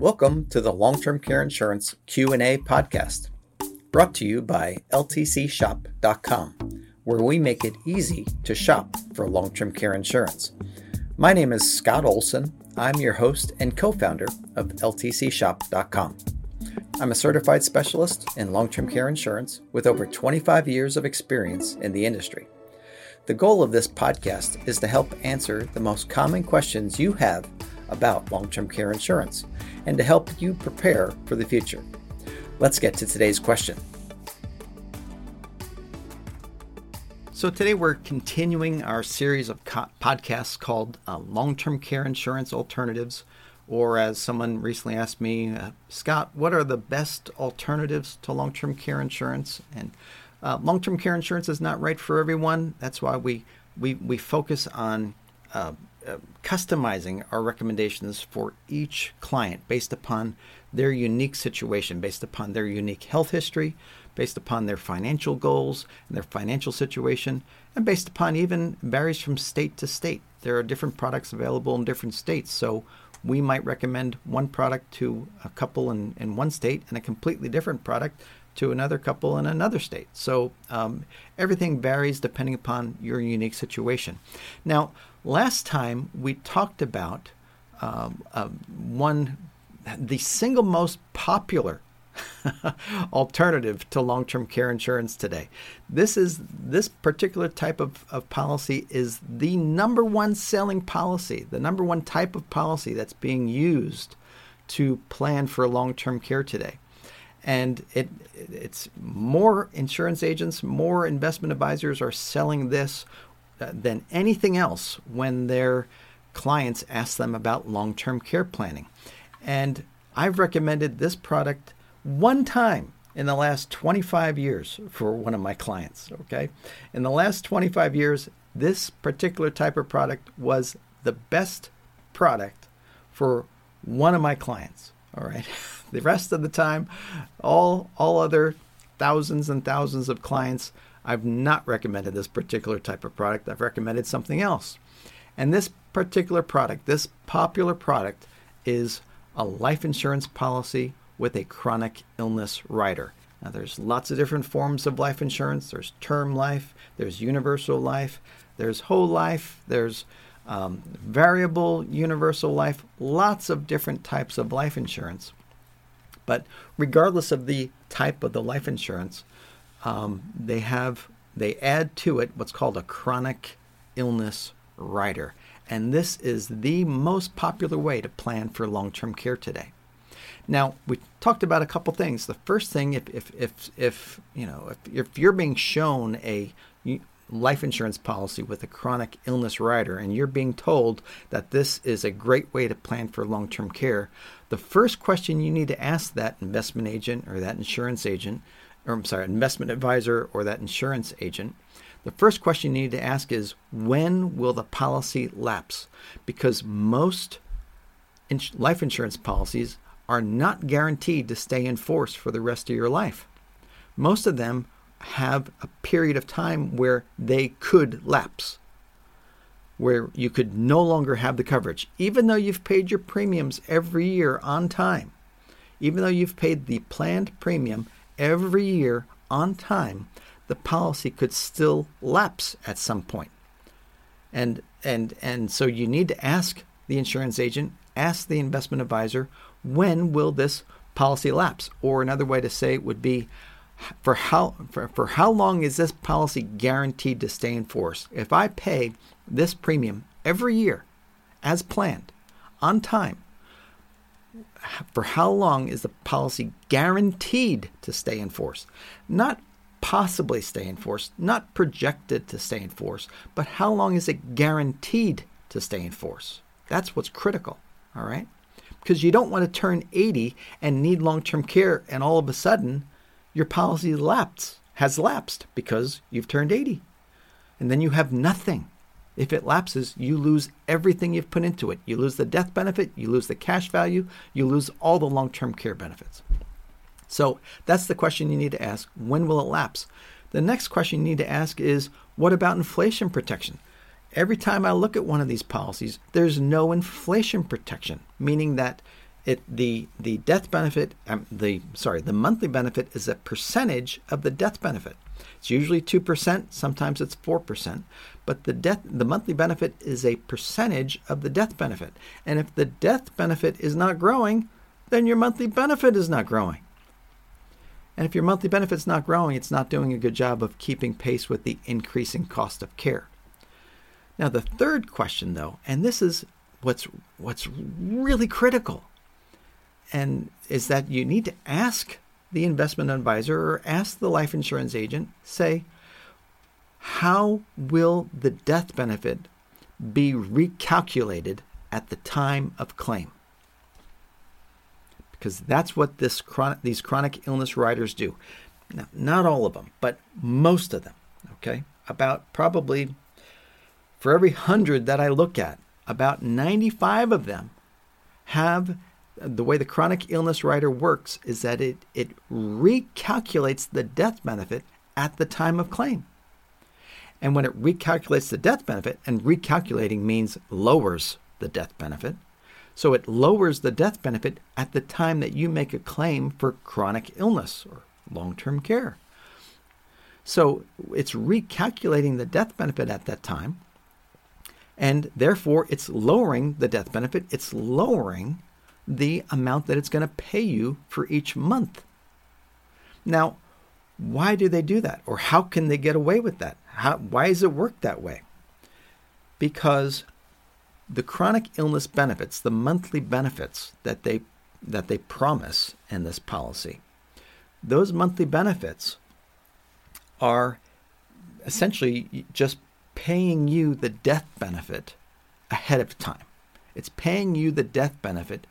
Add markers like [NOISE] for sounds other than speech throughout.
Welcome to the Long-Term Care Insurance Q&A podcast, brought to you by ltcshop.com, where we make it easy to shop for long-term care insurance. My name is Scott Olson. I'm your host and co-founder of ltcshop.com. I'm a certified specialist in long-term care insurance with over 25 years of experience in the industry. The goal of this podcast is to help answer the most common questions you have about long term care insurance and to help you prepare for the future. Let's get to today's question. So, today we're continuing our series of co- podcasts called uh, Long Term Care Insurance Alternatives, or as someone recently asked me, uh, Scott, what are the best alternatives to long term care insurance? And uh, long term care insurance is not right for everyone. That's why we, we, we focus on uh, customizing our recommendations for each client based upon their unique situation, based upon their unique health history, based upon their financial goals and their financial situation, and based upon even varies from state to state. There are different products available in different states. So we might recommend one product to a couple in, in one state and a completely different product to another couple in another state. So um, everything varies depending upon your unique situation. Now, last time we talked about um, uh, one, the single most popular [LAUGHS] alternative to long-term care insurance today. This is this particular type of, of policy is the number one selling policy, the number one type of policy that's being used to plan for long-term care today and it it's more insurance agents, more investment advisors are selling this uh, than anything else when their clients ask them about long-term care planning. And I've recommended this product one time in the last 25 years for one of my clients, okay? In the last 25 years, this particular type of product was the best product for one of my clients, all right? [LAUGHS] The rest of the time, all all other thousands and thousands of clients, I've not recommended this particular type of product. I've recommended something else. And this particular product, this popular product, is a life insurance policy with a chronic illness rider. Now, there's lots of different forms of life insurance. There's term life, there's universal life, there's whole life, there's um, variable universal life, lots of different types of life insurance. But regardless of the type of the life insurance, um, they have they add to it what's called a chronic illness rider, and this is the most popular way to plan for long-term care today. Now we talked about a couple things. The first thing, if if if, if you know if, if you're being shown a life insurance policy with a chronic illness rider and you're being told that this is a great way to plan for long term care, the first question you need to ask that investment agent or that insurance agent, or I'm sorry, investment advisor or that insurance agent, the first question you need to ask is when will the policy lapse? Because most life insurance policies are not guaranteed to stay in force for the rest of your life. Most of them have a period of time where they could lapse, where you could no longer have the coverage, even though you've paid your premiums every year on time, even though you've paid the planned premium every year on time, the policy could still lapse at some point. And and and so you need to ask the insurance agent, ask the investment advisor, when will this policy lapse? Or another way to say it would be for how for, for how long is this policy guaranteed to stay in force? If I pay this premium every year as planned on time, for how long is the policy guaranteed to stay in force? Not possibly stay in force, not projected to stay in force, but how long is it guaranteed to stay in force? That's what's critical, all right? Because you don't want to turn 80 and need long term care, and all of a sudden your policy lapsed, has lapsed because you've turned 80. And then you have nothing. If it lapses, you lose everything you've put into it. You lose the death benefit, you lose the cash value, you lose all the long term care benefits. So that's the question you need to ask when will it lapse? The next question you need to ask is what about inflation protection? Every time I look at one of these policies, there's no inflation protection, meaning that it the the death benefit um, the sorry the monthly benefit is a percentage of the death benefit. It's usually two percent, sometimes it's four percent, but the death the monthly benefit is a percentage of the death benefit. And if the death benefit is not growing, then your monthly benefit is not growing. And if your monthly benefit's not growing, it's not doing a good job of keeping pace with the increasing cost of care. Now, the third question, though, and this is what's what's really critical, and is that you need to ask the investment advisor or ask the life insurance agent, say, how will the death benefit be recalculated at the time of claim? Because that's what this chronic, these chronic illness riders do. Now, not all of them, but most of them. Okay, about probably for every hundred that I look at, about 95 of them have the way the chronic illness rider works is that it, it recalculates the death benefit at the time of claim. And when it recalculates the death benefit, and recalculating means lowers the death benefit, so it lowers the death benefit at the time that you make a claim for chronic illness or long term care. So it's recalculating the death benefit at that time and therefore it's lowering the death benefit, it's lowering the amount that it's going to pay you for each month. Now, why do they do that? Or how can they get away with that? How, why does it work that way? Because the chronic illness benefits, the monthly benefits that they that they promise in this policy, those monthly benefits are essentially just paying you the death benefit ahead of time. It's paying you the death benefit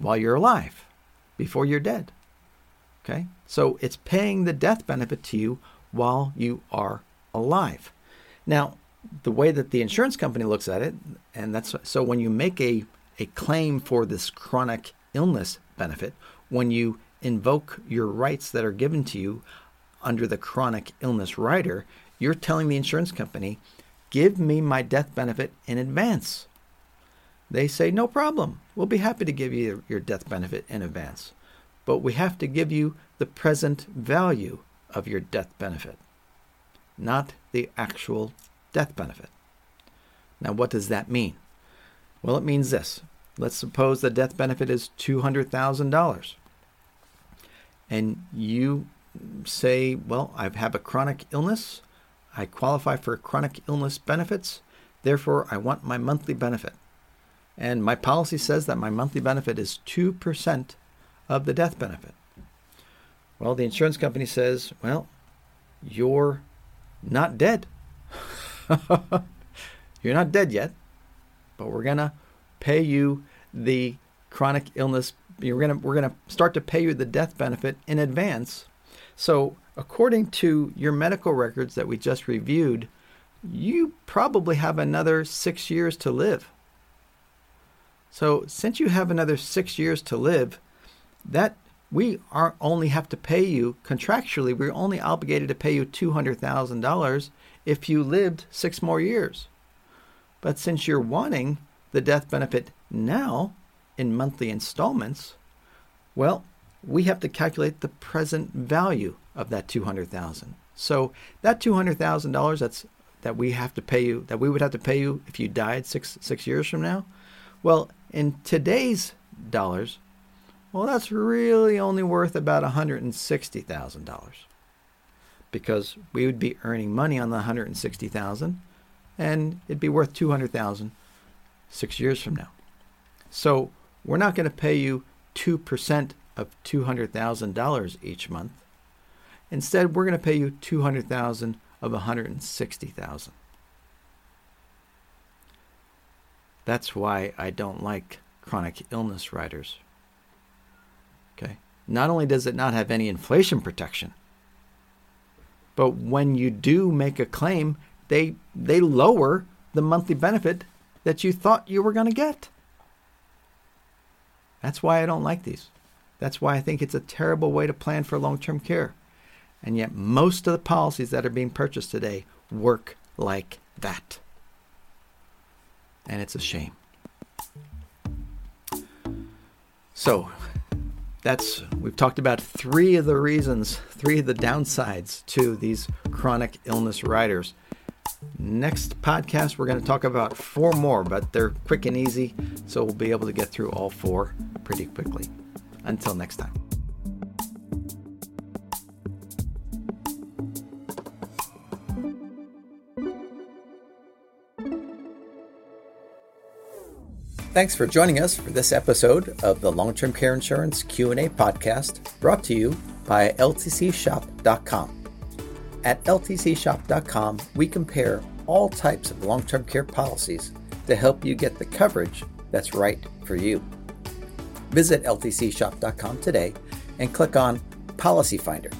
while you're alive, before you're dead. Okay? So it's paying the death benefit to you while you are alive. Now, the way that the insurance company looks at it, and that's so when you make a, a claim for this chronic illness benefit, when you invoke your rights that are given to you under the chronic illness rider, you're telling the insurance company, Give me my death benefit in advance. They say, No problem. We'll be happy to give you your death benefit in advance. But we have to give you the present value of your death benefit, not the actual death benefit. Now, what does that mean? Well, it means this. Let's suppose the death benefit is $200,000. And you say, Well, I have a chronic illness. I qualify for chronic illness benefits, therefore, I want my monthly benefit. And my policy says that my monthly benefit is 2% of the death benefit. Well, the insurance company says, well, you're not dead. [LAUGHS] you're not dead yet, but we're going to pay you the chronic illness. You're gonna, we're going to start to pay you the death benefit in advance. So according to your medical records that we just reviewed, you probably have another six years to live. So, since you have another six years to live, that we are only have to pay you contractually. We're only obligated to pay you two hundred thousand dollars if you lived six more years. But since you're wanting the death benefit now in monthly installments, well, we have to calculate the present value of that 200,000. So that $200,000 that's that we have to pay you that we would have to pay you if you died 6 6 years from now. Well, in today's dollars, well that's really only worth about $160,000. Because we would be earning money on the 160,000, and it'd be worth $200,000 6 years from now. So, we're not going to pay you 2% of $200,000 each month. Instead, we're going to pay you 200,000 of 160,000. That's why I don't like chronic illness riders. Okay? Not only does it not have any inflation protection, but when you do make a claim, they they lower the monthly benefit that you thought you were going to get. That's why I don't like these. That's why I think it's a terrible way to plan for long term care. And yet, most of the policies that are being purchased today work like that. And it's a shame. So, that's we've talked about three of the reasons, three of the downsides to these chronic illness riders. Next podcast, we're going to talk about four more, but they're quick and easy, so we'll be able to get through all four pretty quickly. Until next time. Thanks for joining us for this episode of the Long-Term Care Insurance Q&A podcast brought to you by ltcshop.com. At ltcshop.com, we compare all types of long-term care policies to help you get the coverage that's right for you. Visit ltcshop.com today and click on Policy Finder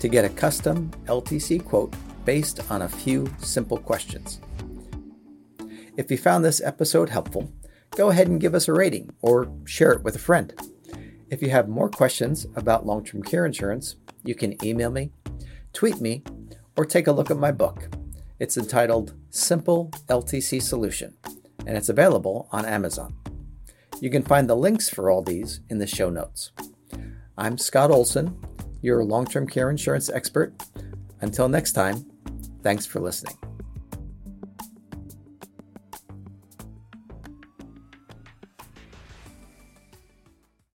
to get a custom LTC quote based on a few simple questions. If you found this episode helpful, go ahead and give us a rating or share it with a friend. If you have more questions about long term care insurance, you can email me, tweet me, or take a look at my book. It's entitled Simple LTC Solution, and it's available on Amazon. You can find the links for all these in the show notes. I'm Scott Olson, your long term care insurance expert. Until next time, thanks for listening.